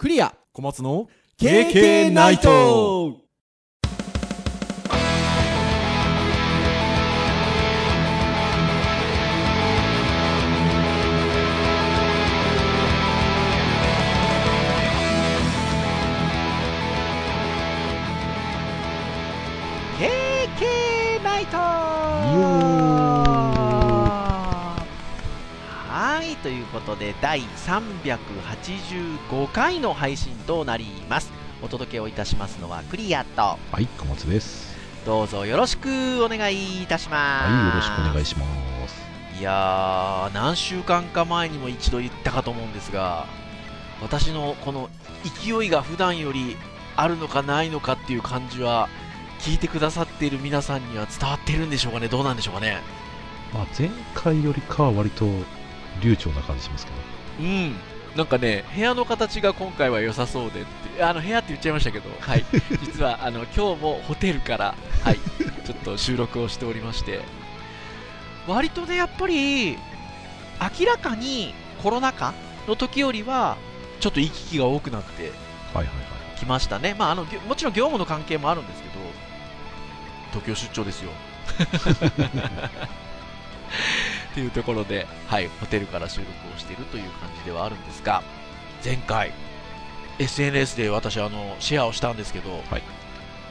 クリア。小松の KK ナイトということで第385回の配信となりますお届けをいたしますのはクリアとはい、小松です。どうぞよろしくお願いいたしますはい、よろしくお願いします。いやー何週間か前にも一度言ったかと思うんですが私のこの勢いが普段よりあるのかないのかっていう感じは聞いてくださっている皆さんには伝わっているんでしょうかねどうなんでしょうかねまあ、前回よりかは割と流暢な感じしますけど。うん。なんかね部屋の形が今回は良さそうでってあの部屋って言っちゃいましたけどはい。実はあの今日もホテルからはい。ちょっと収録をしておりまして。割とねやっぱり明らかにコロナ禍の時よりはちょっと行き来が多くなって。きましたね。まああのもちろん業務の関係もあるんですけど東京出張ですよ っていうところで、はい、ホテルから収録をしているという感じではあるんですが、前回、SNS で私、あの、シェアをしたんですけど、はい。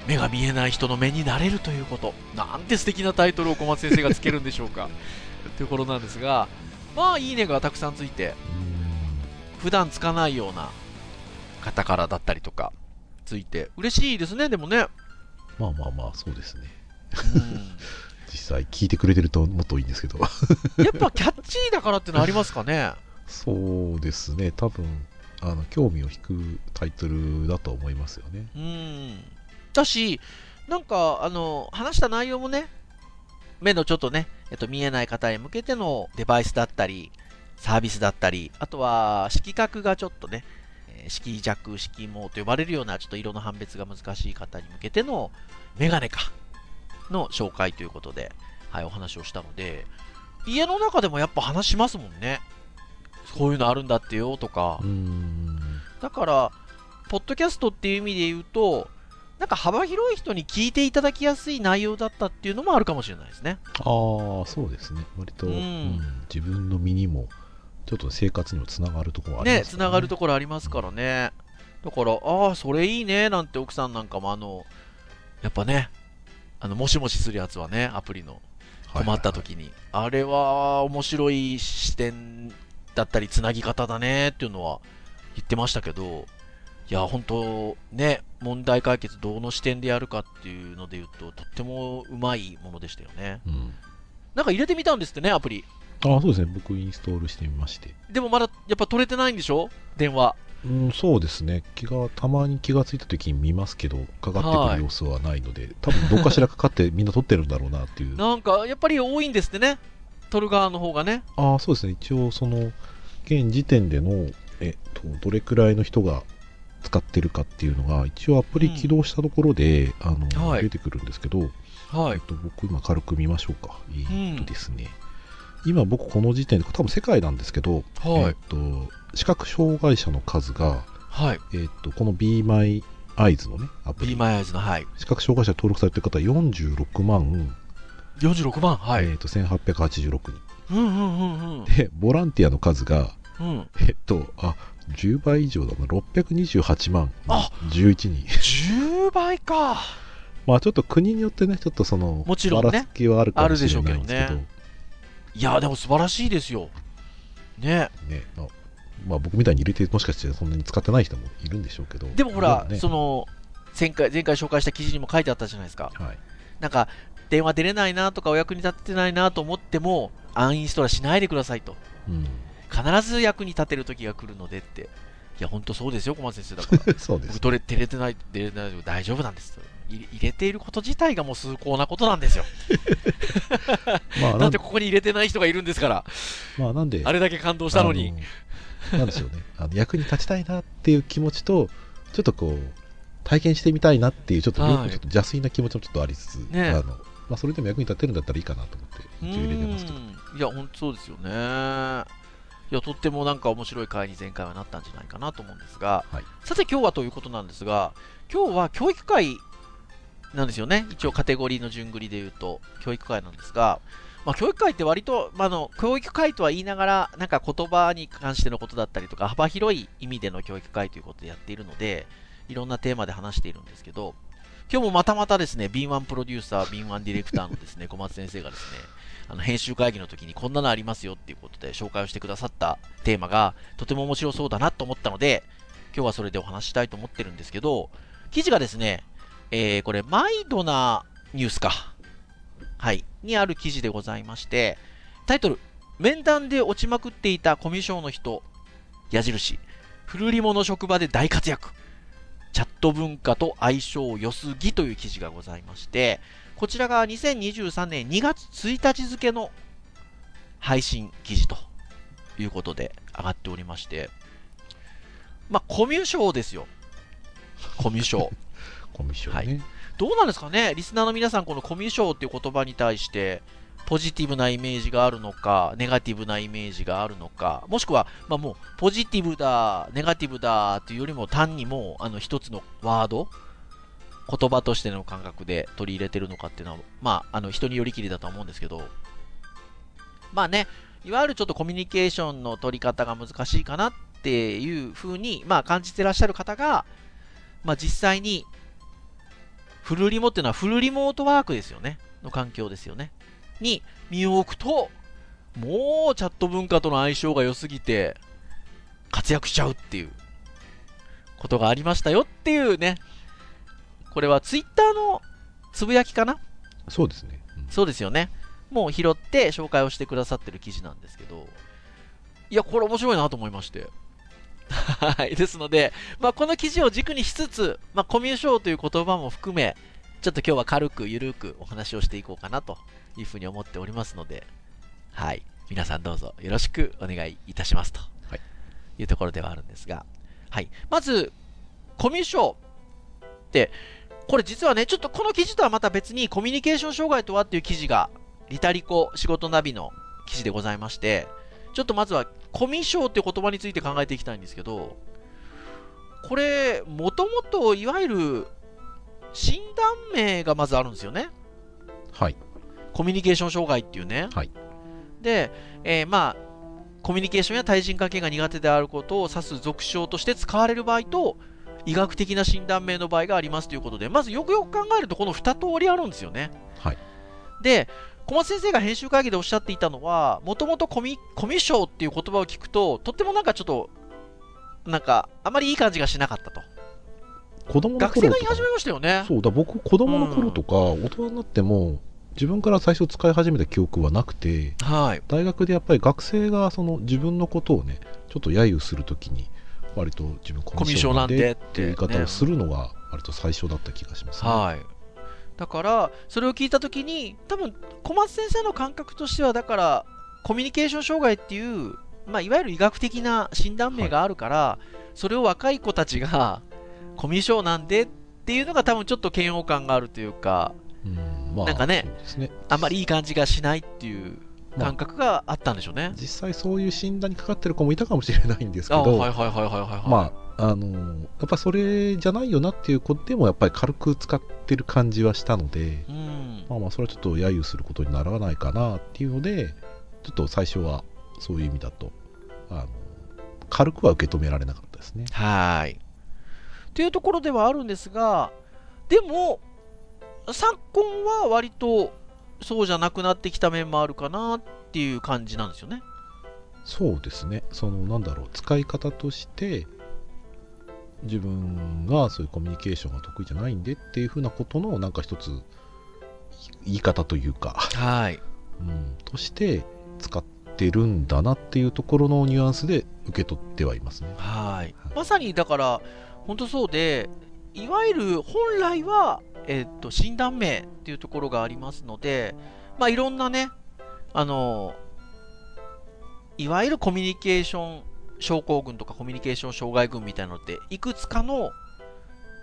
目が見えない人の目になれるということ、なんて素敵なタイトルを小松先生がつけるんでしょうか、というところなんですが、まあ、いいねがたくさんついて、う普段つかないような方からだったりとか、ついて、嬉しいですね、でもね。まあまあまあ、そうですね。うん 実際聞いてくれてるともっといいんですけど。やっぱキャッチーだからってのありますかね？そうですね、多分あの興味を引くタイトルだと思いますよね。うん。だし、なんか、あの、話した内容もね、目のちょっとね、えっと、見えない方へ向けてのデバイスだったり、サービスだったり、あとは色覚がちょっとね、えー色弱、色毛と呼ばれるようなちょっと色の判別が難しい方に向けてのメガネか、の紹介ということで、はい、お話をしたので、家の中でもやっぱ話しますもんね。こういうのあるんだってよとか。だから、ポッドキャストっていう意味で言うと、なんか幅広い人に聞いていただきやすい内容だったっていうのもあるかもしれないですね。ああ、そうですね。割と、うんうん自分の身にも、ちょっと生活にもつながるところはありますね、つながるところありますからね。だから、ああ、それいいね、なんて奥さんなんかも、あの、やっぱね、あの、もしもしするやつはね、アプリの困った時に、あれは面白い視点だったり、つなぎ方だねっていうのは言ってましたけど、いや、本当ね、問題解決どの視点でやるかっていうので言うと、とってもうまいものでしたよね。うん。なんか入れてみたんですってね、アプリ。ああ、そうですね。僕インストールしてみまして。でもまだやっぱ取れてないんでしょ？電話。うん、そうですね。気がたまに気がついた時に見ますけどかかってくる様子はないので、多分どっかしらかかってみんな撮ってるんだろうなっていう。なんか、やっぱり多いんですってね。取る側の方がね。ああそうですね。一応その現時点でのえっとどれくらいの人が使ってるかっていうのが一応アプリ起動したところで、あのはい。出てくるんですけど、えっはい。と、僕今軽く見ましょうか。えんっとですね、今僕この時点で多分世界なんですけど、はいえっと視覚障害者の数が、はい。えっとこの Be My Eyes のねアプリ Be My Eyes の、はい。視覚障害者登録されてる方46万、46番。はい。えー、と1886人うんうんうんうん。でボランティアの数がうん。えっとあ10倍以上だな628万あ11人10倍か。まあちょっと国によってねちょっとそのもちろんねばらつきはあるかもしれないんですけどいや、でも素晴らしいですよ。ね。ねまあまあ僕みたいに入れてもしかしてそんなに使ってない人もいるんでしょうけどでもほら、ねその、前回、前回紹介した記事にも書いてあったじゃないですか。はいなんか、電話出れないなとかお役に立ってないなと思っても、アンインストールしないでくださいと。うん、必ず役に立てる時が来るのでって。いや、本当そうですよ、小松先生だから。そうです僕、取れ、照れてない、出れない大丈夫なんです。入れていること自体がもう崇高なことなんですよ。まあなんだってここに入れてない人がいるんですから、まあなんで。あれだけ感動したのに。なんでしょうね。あの役に立ちたいなっていう気持ちとちょっとこう体験してみたいなっていうちょっと両方はい。ちょっと邪推な気持ちもちょっとありつつ、ね。あのまあ、それでも役に立てるんだったらいいかなと思って一応入れてますけど。うん。いや、本当そうですよね。いやとってもなんか面白い回に前回はなったんじゃないかなと思うんですが、はい。さて今日はということなんですが今日は教育会なんですよね。一応カテゴリーの順繰りで言うと教育会なんですが、まあ、教育会って割と、まあ、あの教育会とは言いながらなんか言葉に関してのことだったりとか幅広い意味での教育会ということでやっているのでいろんなテーマで話しているんですけど今日もまたまたですね、敏腕プロデューサー、敏腕ディレクターのですね、小松先生がですね、あの編集会議の時にこんなのありますよっていうことで紹介をしてくださったテーマがとても面白そうだなと思ったので、今日はそれでお話ししたいと思ってるんですけど、記事がですね、えー、これ、マイドなニュースか。はい。にある記事でございまして、タイトル、面談で落ちまくっていたコミュ障の人、矢印、古り物職場で大活躍。チャット文化と相性良すぎという記事がございまして、こちらが2023年2月1日付の配信記事ということで上がっておりまして、まあ、コミュ障ですよ。コミュ障。コミュ障ね。どうなんですかね？リスナーの皆さん、このコミュ障っていう言葉に対して、ポジティブなイメージがあるのか、ネガティブなイメージがあるのか、もしくは、まあ、もう、ポジティブだ、ネガティブだっていうよりも、単にもう、あの、一つのワード、言葉としての感覚で取り入れてるのかっていうのは、まあ、あの、人によりきりだと思うんですけど、まあね、いわゆるちょっとコミュニケーションの取り方が難しいかなっていうふうに、まあ、感じてらっしゃる方が、まあ、実際に、フルリモっていうのはフルリモートワークですよね。の環境ですよね。に身を置くと、もうチャット文化との相性が良すぎて、活躍しちゃうっていうことがありましたよっていうね。これはツイッターのつぶやきかな？そうですね。うんそうですよね。もう拾って紹介をしてくださってる記事なんですけど、いや、これ面白いなと思いまして。はい。ですので、まあ、この記事を軸にしつつ、まあ、コミュ障という言葉も含め、ちょっと今日は軽くゆるくお話をしていこうかなというふうに思っておりますので、はい。皆さんどうぞよろしくお願いいたしますとはいいうところではあるんですが、はい。まず、コミュ障って、これ実はね、ちょっとこの記事とはまた別にコミュニケーション障害とはっていう記事が、リタリコ仕事ナビの記事でございまして、ちょっとまずはコミュ障っていう言葉について考えていきたいんですけど、これ、もともといわゆる診断名がまずあるんですよね。はい。コミュニケーション障害っていうね。はいで、えーまあ、コミュニケーションや対人関係が苦手であることを指す俗称として使われる場合と、医学的な診断名の場合がありますということで、まずよくよく考えると、この2通りあるんですよね。はい。で、小松先生が編集会議でおっしゃっていたのは、もともとコミコミュ障っていう言葉を聞くと、とってもなんかちょっと、なんか、あまりいい感じがしなかったと。子供の学生頃とかが言い始めましたよね。そうだ、僕、子供の頃とか、大人になっても、自分から最初使い始めた記憶はなくて、はい。大学でやっぱり学生がその自分のことをね、ちょっと揶揄するときに、割と自分コミュ障なんでってっていう言い方をするのが、割と最初だった気がします、ね。はい。だから、それを聞いたときに、多分小松先生の感覚としては、だから、コミュニケーション障害っていう、まあ、いわゆる医学的な診断名があるから、それを若い子たちが、コミュ障なんでっていうのが、多分ちょっと嫌悪感があるというか、うんまあ、なんかねね。あんまりいい感じがしないっていう感覚があったんでしょうね。実際そういう診断にかかってる子もいたかもしれないんですけあど、はいはいはいはいはいはい。まあ、あのーやっぱそれじゃないよなっていう子でもやっぱり軽く使ってる感じはしたので、うん。まあまあそれはちょっと揶揄することにならないかなっていうので、ちょっと最初はそういう意味だと、あの軽くは受け止められなかったですね。はい。というところではあるんですが、でも、昨今は割とそうじゃなくなってきた面もあるかなっていう感じなんですよね。そうですね、そのなんだろう、使い方として、自分がそういうコミュニケーションが得意じゃないんでっていうふうなことの、なんか一つ、言い方というか、はい。うん、として使ってるんだなっていうところのニュアンスで受け取ってはいますね。はい。まさにだから、本当そうで、いわゆる本来は、えっと、診断名っていうところがありますので、まあ、いろんなね、あの、いわゆるコミュニケーション症候群とかコミュニケーション障害群みたいなのって、いくつかの、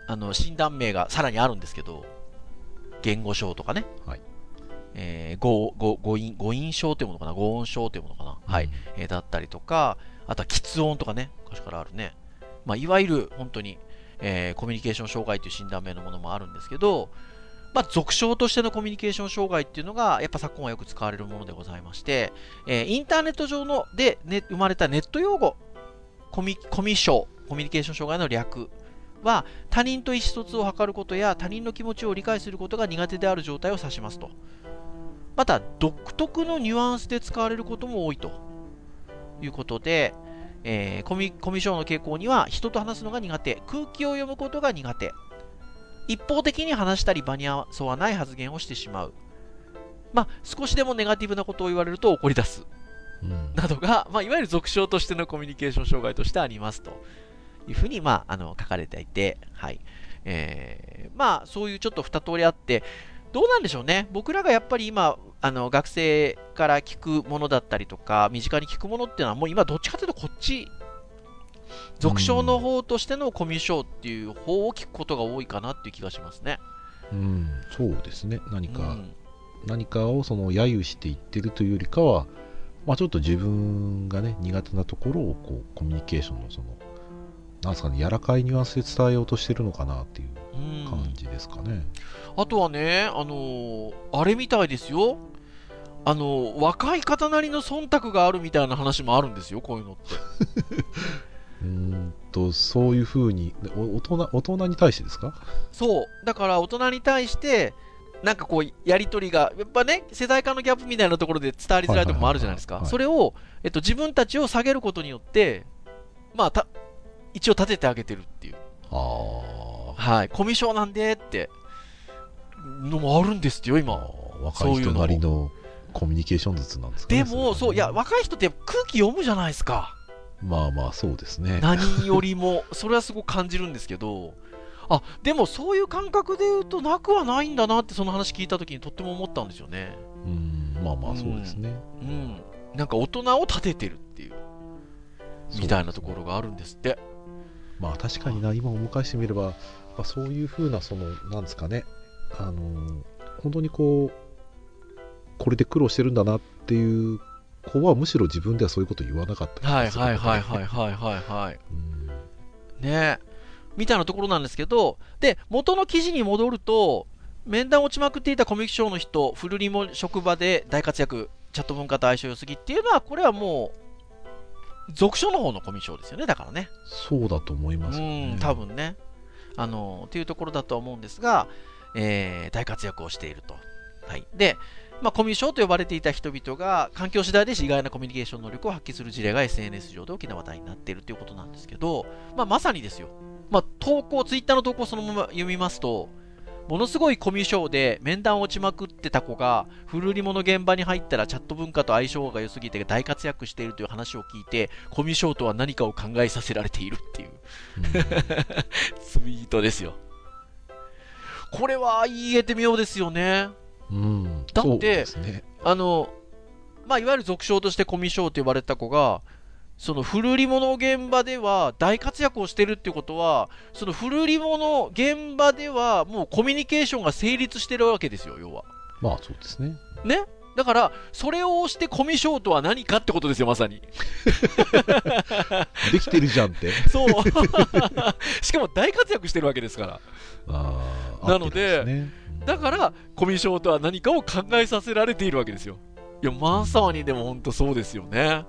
あの、診断名がさらにあるんですけど、言語症とかね、はい。えー、語語語音語音症っていうものかな、語音症っていうものかな、はい、えーだったりとか、あとは喫音とかね、昔からあるね。まあ、いわゆる本当に、えーコミュニケーション障害という診断名のものもあるんですけど、まあ、俗称としてのコミュニケーション障害っていうのが、やっぱ昨今はよく使われるものでございまして、えーインターネット上ので、ね、生まれたネット用語、コミコミ障、コミュニケーション障害の略は、他人と意思疎通を図ることや他人の気持ちを理解することが苦手である状態を指しますと。また、独特のニュアンスで使われることも多いということで、えーコミコミュ障の傾向には人と話すのが苦手、空気を読むことが苦手、一方的に話したり場に沿わない発言をしてしまう。まあ、少しでもネガティブなことを言われると怒り出す。うん。などが、まあ、いわゆる俗称としてのコミュニケーション障害としてありますと。いうふうに、まあ、あの書かれていて、はい。えーまあ、そういうちょっと二通りあって、どうなんでしょうね、僕らがやっぱり今、あの学生から聞くものだったりとか、身近に聞くものっていうのは、もう今、どっちかというとこっち、俗称の方としてのコミュ障っていう方を聞くことが多いかなっていう気がしますね。うん、そうですね。何か、うん。何かをその揶揄して言ってるというよりかは、まあ、ちょっと自分がね苦手なところをこうコミュニケーションのそのなんですかね柔らかいニュアンスで伝えようとしてるのかなっていううん。感じですかね。あとはね、あのーあれみたいですよ。あのー若い方なりの忖度があるみたいな話もあるんですよ、こういうのって。うーんとそういうふうにお大人大人に対してですか？そう。だから大人に対して、なんかこう、やりとりが、やっぱね、世代間のギャップみたいなところで伝わりづらいところもあるじゃないですか。それを、えっと、自分たちを下げることによって、まあ、た一応立ててあげてるっていう。あはい。コミュ障なんでって、のもあるんですよ、あ今。若い人なりのコミュニケーション術なんですかねでも、そう、いや、若い人って空気読むじゃないですか。まあまあそうですね。何よりも、それはすごく感じるんですけど、あでもそういう感覚で言うと、なくはないんだなって、その話聞いたときにとっても思ったんですよね。うんまあまあそうですね、うん、なんか大人を立ててるっていう、みたいなところがあるんですって。まあ確かにな今思い返してみれば、まあ、そういうふうなそのなんですかねあのー本当にこうこれで苦労してるんだなっていう子はむしろ自分ではそういうこと言わなかったはいはいはいはいはいはいはい。ねみたいなところなんですけど、で、元の記事に戻ると、面談を落ちまくっていたコミュニケーションの人、フルリモ職場で大活躍、チャット文化と相性良すぎっていうのは、これはもう、属所の方のコミュ障ですよね、だからね。そうだと思いますねうん、多分ね。あの、っていうところだとは思うんですが、えー大活躍をしていると。はい。で、まあ、コミュ障と呼ばれていた人々が、環境次第で意外なコミュニケーション能力を発揮する事例が SNS 上で大きな話題になっているということなんですけど、まあ、まさにですよ。まあ、投稿、ツイッターの投稿をそのまま読みますと、ものすごいコミュ障で面談を落ちまくってた子が、フルリモの現場に入ったらチャット文化と相性が良すぎて大活躍しているという話を聞いて、コミュ障とは何かを考えさせられているっていう。ツイートですよ。これは言えてみようですよね。うん、うんだってねあの、まあ、いわゆる属性としてコミュ障と呼ばれた子が、そのフルリモの現場では大活躍をしてるってことは、そのフルリモの現場ではもうコミュニケーションが成立してるわけですよ、要は。まあそうですねね？だから、それをしてコミュ障とは何かってことですよ、まさに。できてるじゃんってそう。しかも大活躍してるわけですから。なのでねだから、コミュ障とは何かを考えさせられているわけですよ。いや、まさにでも本当そうですよね。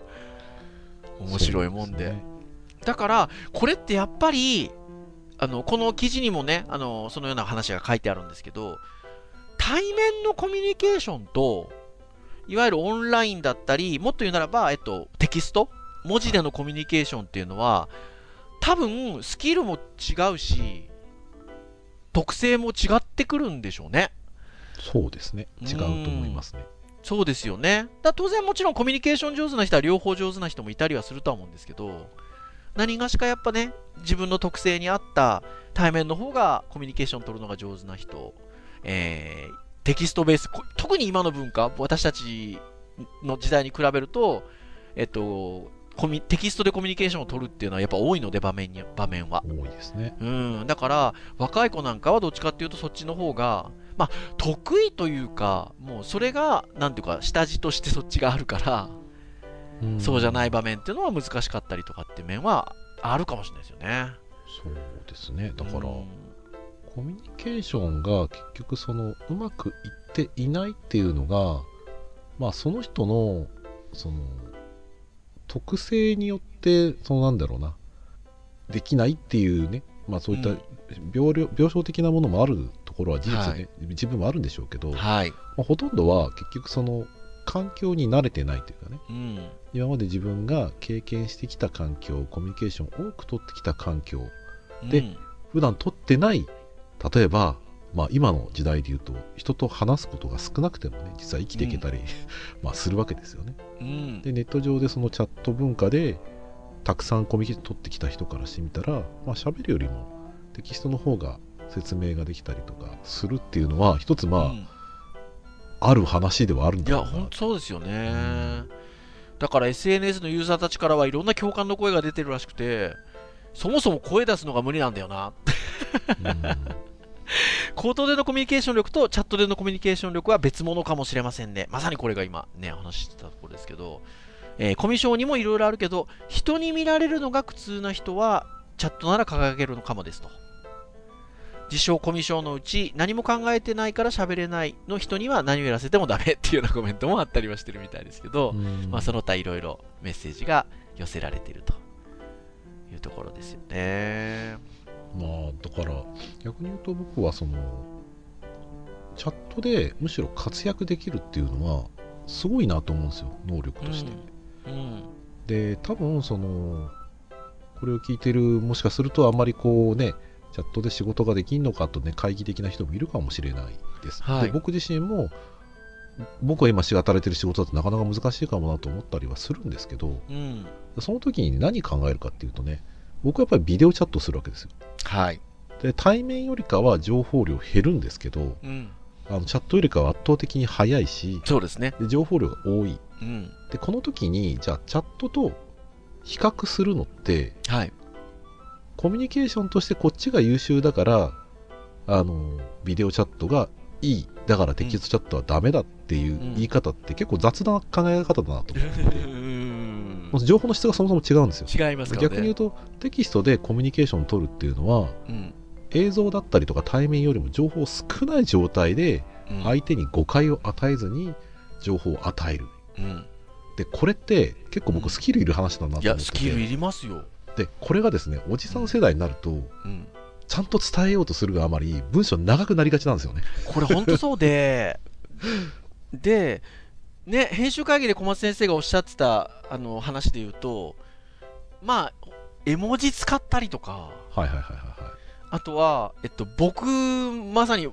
面白いもんで。そうすねだから、これってやっぱり、あの、この記事にもね、あの、そのような話が書いてあるんですけど、対面のコミュニケーションと、いわゆるオンラインだったり、もっと言うならば、えっと、テキスト？文字でのコミュニケーションっていうのは、多分、スキルも違うし、特性も違ってくるんでしょうね。そうですね違うと思いますねそうですよね。だ当然もちろんコミュニケーション上手な人は両方上手な人もいたりはするとは思うんですけど、何がしかやっぱね、自分の特性に合った対面の方がコミュニケーション取るのが上手な人、えーテキストベース、こ特に今の文化、私たちの時代に比べると、えっと、コミテキストでコミュニケーションを取るっていうのはやっぱ多いので、場面に、場面は。多いですね。うん、だから、若い子なんかはどっちかっていうと、そっちの方が、まあ、得意というか、もうそれが、なんていうか、下地としてそっちがあるから、うん。そうじゃない場面っていうのは難しかったりとかって面はあるかもしれないですよね。そうですね。だから、うん。コミュニケーションが結局そのうまくいっていないっていうのがまあその人のその特性によってそのなんだろうなできないっていうねまあそういったうん病病病床的なものもあるところは事実ね、はい一部もあるんでしょうけど、まはい。あ、ほとんどは結局その環境に慣れてないというかねうん。今まで自分が経験してきた環境コミュニケーションを多く取ってきた環境でうん普段取ってない例えば、まあ、今の時代で言うと人と話すことが少なくてもね実は生きていけたり、まあするわけですよねうん。でネット上でそのチャット文化でたくさんコミュニケーション取ってきた人からしてみたらまあ喋るよりもテキストの方が説明ができたりとかするっていうのは一つまあ、うんある話ではあるんいや、だろうな本当そうですよねん。だから SNS のユーザーたちからはいろんな共感の声が出てるらしくて、そもそも声出すのが無理なんだよな。口頭でのコミュニケーション力とチャットでのコミュニケーション力は別物かもしれませんね。まさにこれが今ね、お話ししてたところですけど、えーコミュ障にもいろいろあるけど、人に見られるのが苦痛な人は、チャットなら掲げるのかもですと。自称コミュ障のうち、何も考えてないから喋れないの人には何をやらせてもダメっていうようなコメントもあったりはしてるみたいですけど、うんまあ、その他いろいろメッセージが寄せられているというところですよね。まあだから逆に言うと僕はそのチャットでむしろ活躍できるっていうのはすごいなと思うんですよ能力として、うん。で多分そのこれを聞いてるもしかするとあんまりこうねチャットで仕事ができんのかとね懐疑的な人もいるかもしれないです、はい。で僕自身も僕は今し働いてる仕事だとなかなか難しいかもなと思ったりはするんですけどうん。その時に何考えるかっていうとね僕はやっぱりビデオチャットするわけですよはい。で対面よりかは情報量減るんですけどうん。あのチャットよりかは圧倒的に早いしそうですね。で情報量が多いうん。でこの時にじゃあチャットと比較するのってはい。コミュニケーションとしてこっちが優秀だからあのビデオチャットがいいだからテキストチャットはダメだっていううん言い方って結構雑な考え方だなと思っていて、う んもう情報の質がそもそも違うんですよ違いますね。逆に言うとテキストでコミュニケーションを取るっていうのはうん。映像だったりとか対面よりも情報少ない状態でうん。相手に誤解を与えずに情報を与えるうん。でこれって結構僕スキルいる話だなと思っていや、て、スキルいりますよ。でこれがですねおじさん世代になるとうん。ちゃんと伝えようとするがあまり文章長くなりがちなんですよねこれ本当そうで、で、ね、編集会議で小松先生がおっしゃってたあの話で言うと、まあ、絵文字使ったりとか、はいはいはいはいはいあとは、えっと、僕、まさに、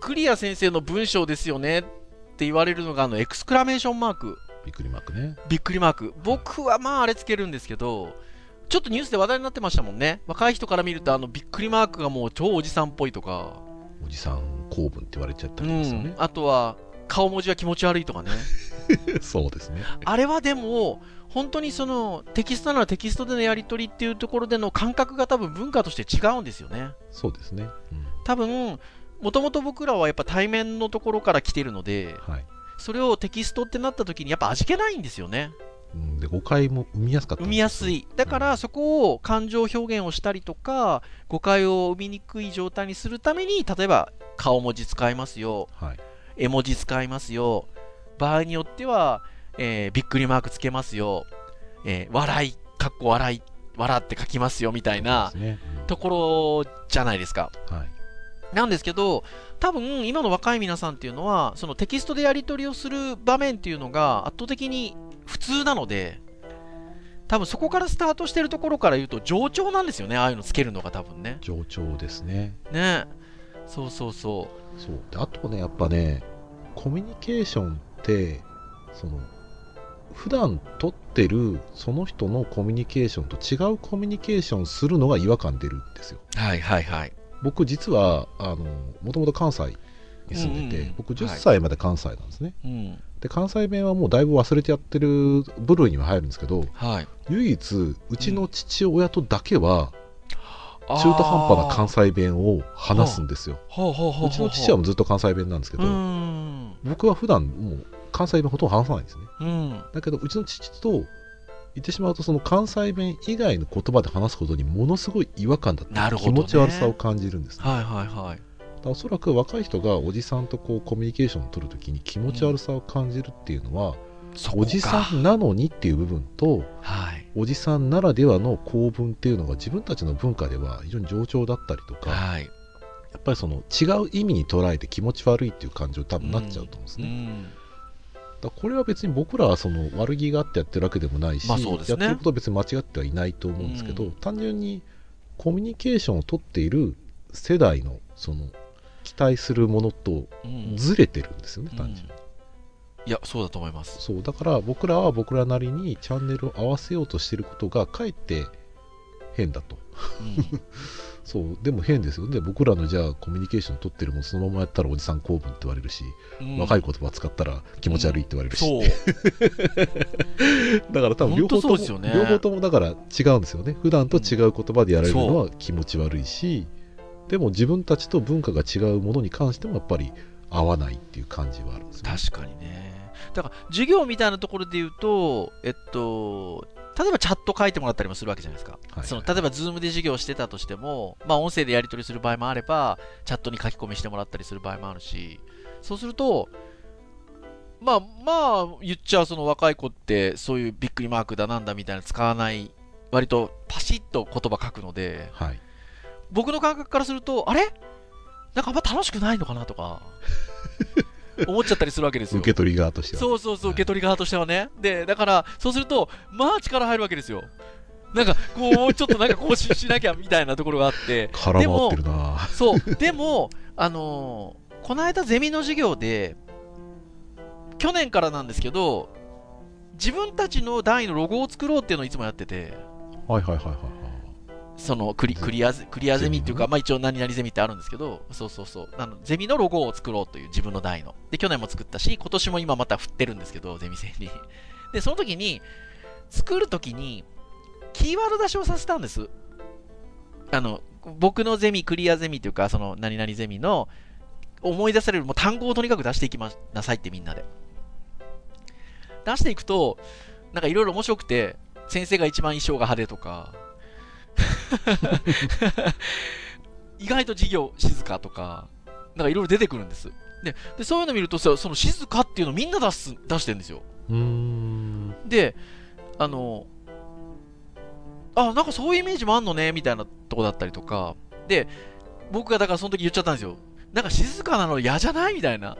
クリア先生の文章ですよねって言われるのが、あの、エクスクラメーションマーク、びっくりマークねびっくりマーク。僕はまあ、あれつけるんですけど、ちょっとニュースで話題になってましたもんね。若い人から見ると、あの、びっくりマークがもう超おじさんっぽいとか、おじさん公文って言われちゃったうりですよねん、、あとは、顔文字は気持ち悪いとかね。そうですね。あれはでも、本当にそのテキストならテキストでのやり取りっていうところでの感覚が多分文化として違うんですよね。そうですね、多分、もともと僕らはやっぱ対面のところから来てるので、うんはい。それをテキストってなった時にやっぱ味気ないんですよね。うん、で誤解も生みやすかった生みやすい。だからそこを感情表現をしたりとか、誤解を生みにくい状態にするために、例えば顔文字使いますよ、はい。絵文字使いますよ、場合によっては、えーびっくりマークつけますよ、えー笑い、かっこ笑い、笑って書きますよみたいなところじゃないですか。うんはい。なんですけど、多分今の若い皆さんっていうのは、そのテキストでやり取りをする場面っていうのが圧倒的に普通なので、多分そこからスタートしてるところから言うと上調なんですよね、ああいうのつけるのが多分ね。上調ですね。ね。そうそうそそう。であとねやっぱねコミュニケーションってその普段取ってるその人のコミュニケーションと違うコミュニケーションするのが違和感出るんですよう。はいはいはい。僕実はあのもともと関西に住んでて、うんうん僕10はい歳まで関西なんですね、うん。で関西弁はもうだいぶ忘れてやってる部類には入るんですけどはい。唯一うちの父親とだけは中中途半端な関西弁を話すんですよほうちの父はずっと関西弁なんですけど。僕は普段もう関西弁ほとんど話さないんですねうん。だけどうちの父と言ってしまうとその関西弁以外の言葉で話すことにものすごい違和感だったり、なるほどね気持ち悪さを感じるんです、ねはいはいはい。おそらく若い人がおじさんとこうコミュニケーションを取るときに気持ち悪さを感じるっていうのは、そこかおじさんなのにっていう部分とはい。おじさんならではの構文っていうのが自分たちの文化では非常に冗長だったりとか、はい。やっぱりその違う意味に捉えて気持ち悪いっていう感情に多分なっちゃうと思うんですね。うん。だからこれは別に僕らはその悪気があってやってるわけでもないし、まあねやってることは別に間違ってはいないと思うんですけど、うん単純にコミュニケーションを取っている世代のその期待するものとうんずれてるんですよね、うん単純に。いや、そうだと思います。そうだから僕らは僕らなりにチャンネルを合わせようとしてることがかえって変だと。うんそうでも変ですよね。僕らのじゃあコミュニケーション取ってるもんそのままやったらおじさん公文って言われるし、うん。若い言葉使ったら気持ち悪いって言われるし、そう。だから多分両方とも、ね。両方ともだから違うんですよね。普段と違う言葉でやられるのは気持ち悪いし、でも自分たちと文化が違うものに関してもやっぱり合わないっていう感じはあるんですよね。確かにね。だから、授業みたいなところで言うと、えっと、例えばチャット書いてもらったりもするわけじゃないですか。はい。その例えば、 Zoom で授業してたとしても、まあ、音声でやり取りする場合もあれば、チャットに書き込みしてもらったりする場合もあるし、そうすると、まあ、まあ、言っちゃうその若い子って、そういうびっくりマークだなんだみたいな使わない、割とパシッと言葉書くので、はい。僕の感覚からすると、あれ？なんかあんま楽しくないのかなとか、思っちゃったりするわけですよ。受け取り側としては。そうそうそう、はい。受け取り側としてはね。で、だから、そうすると、まあ力入るわけですよ。なんか、こう、ちょっとなんかこうししなきゃみたいなところがあって、絡まってるな。そう、でも、あのーこの間ゼミの授業で、去年からなんですけど、自分たちの代のロゴを作ろうっていうのをいつもやってて、はいはいはいはいはいそのクリクリアゼクリアゼミっていうか、まあ一応何々ゼミってあるんですけど、そうそうそう、あのゼミのロゴを作ろうという自分の代の。で、去年も作ったし、今年も今また振ってるんですけど、ゼミ生に。で、その時に、作る時に、キーワード出しをさせたんです。あの、僕のゼミ、クリアゼミというか、その何々ゼミの、思い出されるもう単語をとにかく出していきまなさいってみんなで。出していくと、なんかいろいろ面白くて、先生が一番衣装が派手とか、意外と授業静かとか、なんかいろいろ出てくるんです。で、でそういうの見るとさ、その静かっていうのみんな出す、出してるんですよ。で、あの、あ、なんかそういうイメージもあんのね、みたいなとこだったりとか、で、僕がだからその時言っちゃったんですよ。なんか静かなの嫌じゃない？みたいな。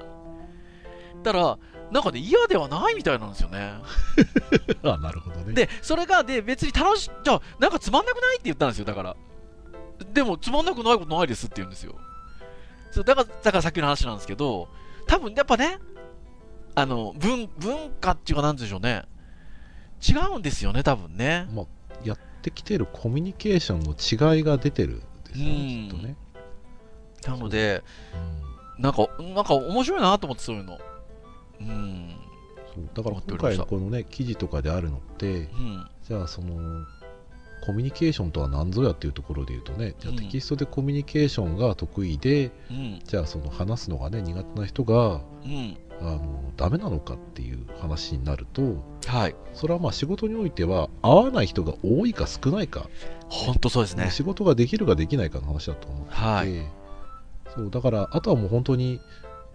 たら、なんかね、嫌ではないみたいなんですよね。あなるで、それが、で、別に楽し、じゃあ、なんかつまんなくないって言ったんですよ、だから。でも、つまんなくないことないですって言うんですよ。そうだから、だからさっきの話なんですけど、多分やっぱね、あの、文、文化っていうか、なんでしょうね。違うんですよね、多分ね。まあ、やってきてるコミュニケーションの違いが出てるんですようんねきっとね、なので、うんなんか、なんか面白いなと思って、そういうの。うん。そうだから今回のこのね記事とかであるのってうん。じゃあそのコミュニケーションとは何ぞやっていうところで言うとねじゃあうんテキストでコミュニケーションが得意で、うん。じゃあその話すのがね苦手な人がうん。あのダメなのかっていう話になるとはい。それはまあ仕事においては合わない人が多いか少ないか、本当そうですね。仕事ができるかできないかの話だと思って、はい。そうだからあとはもう本当に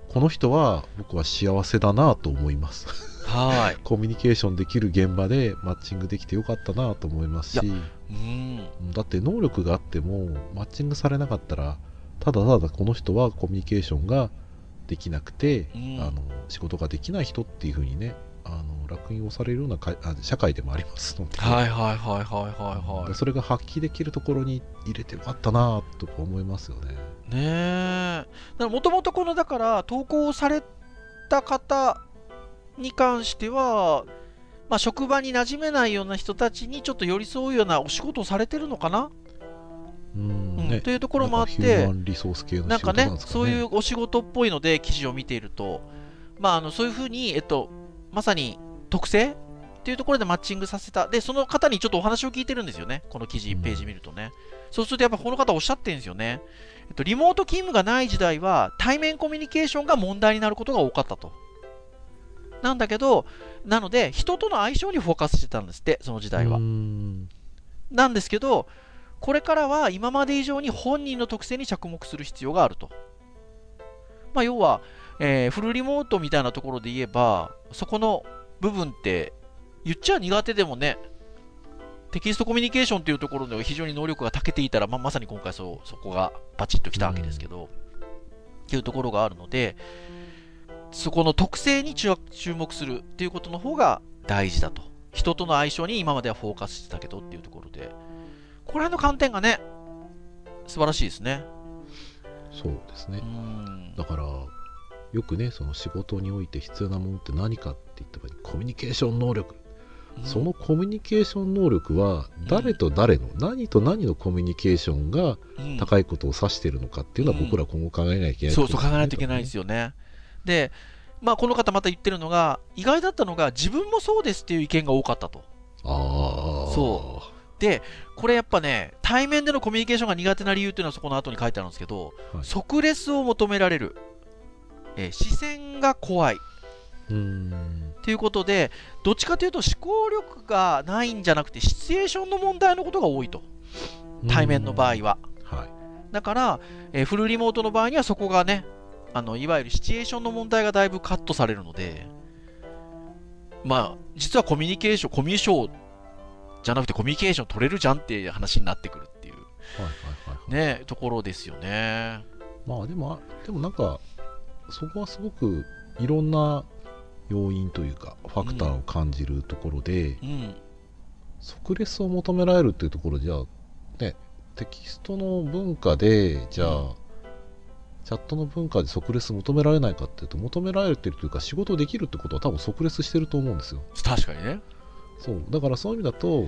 この人は僕は幸せだなと思いますはい。コミュニケーションできる現場でマッチングできてよかったなと思いますしうん。だって能力があってもマッチングされなかったらただただこの人はコミュニケーションができなくて、うんあの仕事ができない人っていうふうにねあの落印をされるようなかあ社会でもありますので、はいはいはいはいはいはい。それが発揮できるところに入れてよかったなと思いますよね。ねえ。もともとこの、だから、投稿された方に関しては、まあ、職場に馴染めないような人たちにちょっと寄り添うようなお仕事をされてるのかな、うんうんねというところもあってなんかねね。そういうお仕事っぽいので、記事を見ていると、まあ、あのそういうふうに、えっと、まさに特性？っていうところでマッチングさせた。で、その方にちょっとお話を聞いてるんですよね。この記事、ページ見るとね。そうすると、やっぱこの方おっしゃってるんですよね。えっと、リモート勤務がない時代は、対面コミュニケーションが問題になることが多かったと。なんだけど、なので、人との相性にフォーカスしてたんですって、その時代は。なんですけど、これからは今まで以上に本人の特性に着目する必要があると。まあ、要は、えーフルリモートみたいなところで言えば、そこの部分って、言っちゃ苦手でもね、テキストコミュニケーションっていうところでは非常に能力が長けていたら、まあ、まさに今回そうそこがパチッときたわけですけど、っていうところがあるので、そこの特性に注注目するっていうことの方が大事だと。人との相性に今まではフォーカスしてたけどっていうところで、ここら辺の観点がね、素晴らしいですね。そうですねう。ん。だから、よくね、その仕事において必要なものって何かって言った場合に、コミュニケーション能力。そのコミュニケーション能力は、誰と誰の、何と何のコミュニケーションがうん高いことを指しているのかっていうのは、うん僕ら今後考えなきゃいけない、そうそう考えないといけないんですよね。で、まあ、この方また言ってるのが、意外だったのが、自分もそうですっていう意見が多かったと。ああ。そで、これやっぱね、対面でのコミュニケーションが苦手な理由っていうのはそこの後に書いてあるんですけど、はい即レスを求められる、えー視線が怖い。う。ん。ということで、どっちかというと思考力がないんじゃなくて、シチュエーションの問題のことが多いと。対面の場合は。はい。だから、えーフルリモートの場合にはそこがね、あのいわゆるシチュエーションの問題がだいぶカットされるので、まあ、実はコミュニケーション、コミュ障じゃなくてコミュニケーション取れるじゃんっていう話になってくるっていう、はいはいはい。ね、ところですよね。まあでも、あでもなんか、そこはすごくいろんな要因というか、ファクターを感じるところで、うん。即レスを求められるっていうところじゃあ、ね、テキストの文化で、じゃあ、うんチャットの文化で即レス求められないかっていうと、求められてるというか、仕事できるってことは多分即レスしてると思うんですよ。確かにね。そう。だからそういう意味だと、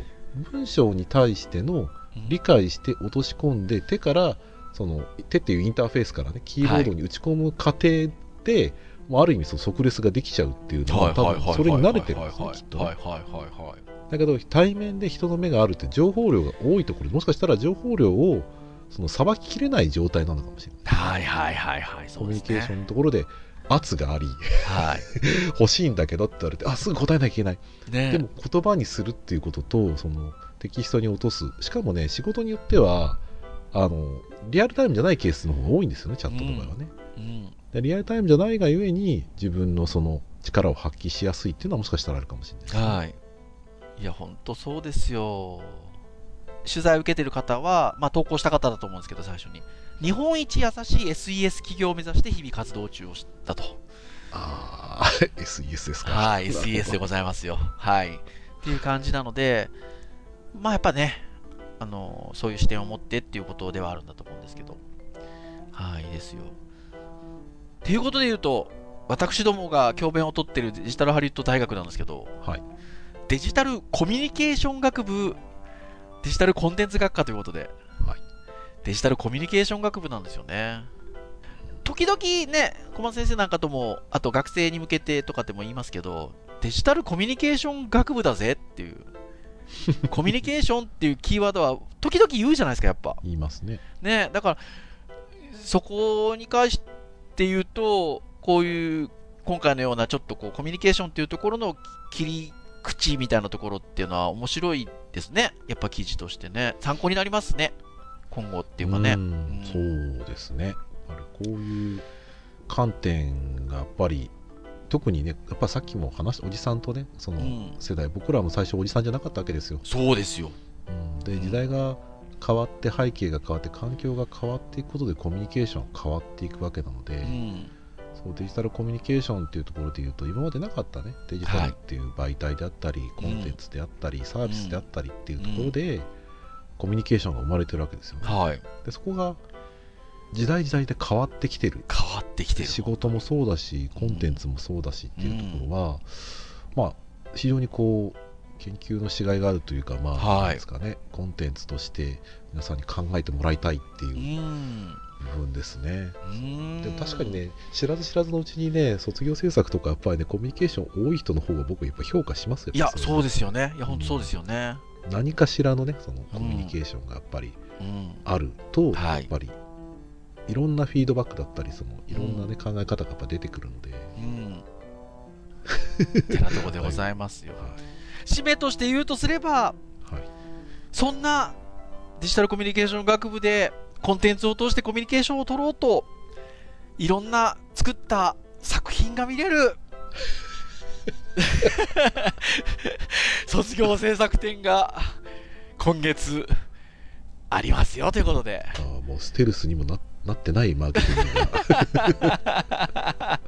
文章に対してのうん理解して落とし込んで、手から、その、手っていうインターフェースからね、キーボードに打ち込む過程で、もうある意味その即レスができちゃうっていうのは、多分それに慣れてるんですね、きっとね。はいはいはいはい。だけど対面で人の目があるって情報量が多いところもしかしたら情報量をそのさばききれない状態なのかもしれない、はいはいはいはい。コミュニケーションン。のところで圧がありはい。欲しいんだけどって言われてあすぐ答えなきゃいけない、ねでも言葉にするっていうこととそのテキストに落とすしかもね仕事によってはあのリアルタイムじゃないケースの方が多いんですよねチャットの場合はね、うん。でリアルタイムじゃないがゆえに自分のその力を発揮しやすいっていうのはもしかしたらあるかもしれないですね、はい。いや、本当そうですよ。取材を受けてる方は、まあ、投稿した方だと思うんですけど、最初に。日本一優しい SES 企業を目指して日々活動中をしたと。ああ SES ですかはい、SES でございますよ。はい。っていう感じなので、まあやっぱね、あの、そういう視点を持ってっていうことではあるんだと思うんですけど。はい、ですよ。っていうことで言うと、私どもが教鞭を取ってるデジタルハリウッド大学なんですけど、はいデジタルコミュニケーション学部、デジタルコンテンツ学科ということで、はいデジタルコミュニケーション学部なんですよね。時々ね、小松先生なんかとも、あと学生に向けてとかっても言いますけど、デジタルコミュニケーション学部だぜっていう、コミュニケーションっていうキーワードは時々言うじゃないですか、やっぱ。言いますねね、だから、そこに関して言うと、こういう、今回のようなちょっとこう、コミュニケーションっていうところの切り口みたいなところっていうのは面白いですね。やっぱ記事としてね。参考になりますね。今後っていうかね。んうんそうですねやっぱりこういう観点がやっぱり特にねやっぱさっきも話したおじさんとねそのうん世代、僕らも最初おじさんじゃなかったわけですよ、そうですよ。うん、で時代が変わって背景が変わって環境が変わっていくことでコミュニケーションが変わっていくわけなので、うん。そうデジタルコミュニケーションっていうところで言うと今までなかったね。デジタルっていう媒体であったり、コンテンツであったり、サービスであったりっていうところで、コミュニケーションが生まれてるわけですよね、はい。でそこが時代時代で変わってきてる。変わってきてる。仕事もそうだしコンテンツもそうだしっていうところは、まあ非常にこう研究のしがいがあるというかまあ、はい。ですかね。コンテンツとして皆さんに考えてもらいたいってう。いうん部分ですね、うんでも確かにね知らず知らずのうちにね卒業制作とかやっぱりねコミュニケーション多い人の方が僕やっぱ評価しますよいや、そうでですよね。いや、本当そうですよね。何かしらのねそのコミュニケーションがやっぱりうん。あると、はいやっぱりいろんなフィードバックだったりそのいろんなね、考え方がやっぱ出てくるので、うん。てなとこでございますよ。は締めとして言うとすれば、いはいそんなデジタルコミュニケーション学部でコンテンツを通してコミュニケーションを取ろうと、いろんな作った作品が見れる。卒業制作展が今月ありますよということで。あーもうステルスにもななってないマーケティングが。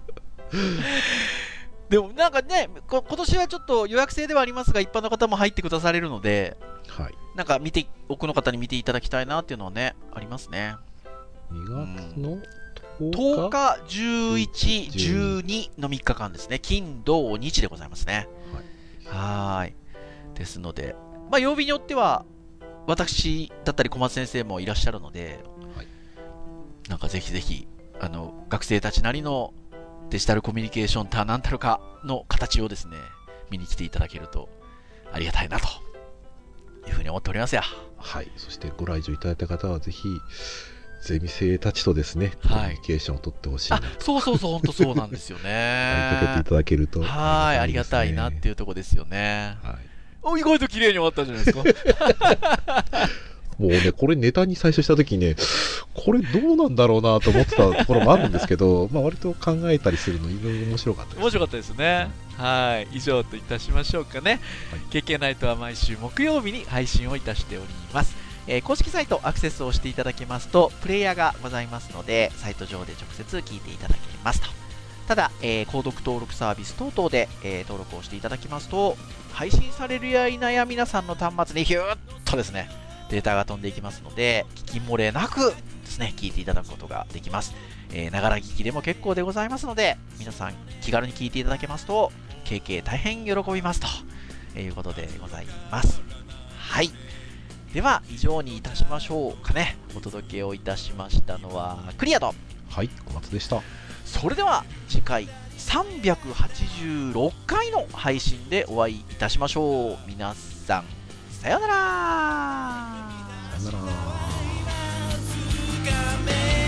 でもなんかね、こ今年はちょっと予約制ではありますが、一般の方も入ってくだされるので、はいなんか見て、多くの方に見ていただきたいなっていうのはね、ありますね。2月の10 10日？日、11、12の3日間ですね。金、土、日でございますね。はーい。ですので、まあ、曜日によっては、私だったり小松先生もいらっしゃるので、はいなんかぜひぜひ、あの、学生たちなりのデジタルコミュニケーションたなんたるかの形をですね、見に来ていただけるとありがたいなというふうに思っておりますや。はい、そしてご来場いただいた方はぜひゼミ生たちとですね、はいコミュニケーションを取ってほしいなあと、そうそうそう、本当そうなんですよ追いかけていね。ただけるとはい、ありがたいなっていう、とこですよね。はい、お、意外と綺麗に終わったじゃないですか？もうねこれネタに最初した時にねこれどうなんだろうなと思ってたところもあるんですけど まあ割と考えたりするのいろいろ面白かったです面白かったですね。はい、以上といたしましょうかね。はい KK ナイトは毎週木曜日に配信をいたしております。えー公式サイトアクセスをしていただけますと、プレイヤーがございますので、サイト上で直接聞いていただけますと。ただ、えー購読登録サービス等々で、えー登録をしていただきますと、配信されるや否や皆さんの端末にヒューッとですね、データが飛んでいきますので、聞き漏れなくですね、聞いていただくことができます。えーながら聞きでも結構でございますので、皆さん気軽に聞いていただけますと、KK 大変喜びますということでございます。はい。では、以上にいたしましょうかね。お届けをいたしましたのは、クリアと。はい小松でしたそれでは、次回386回の配信でお会いいたしましょう。皆さん、さようなら。さようなら。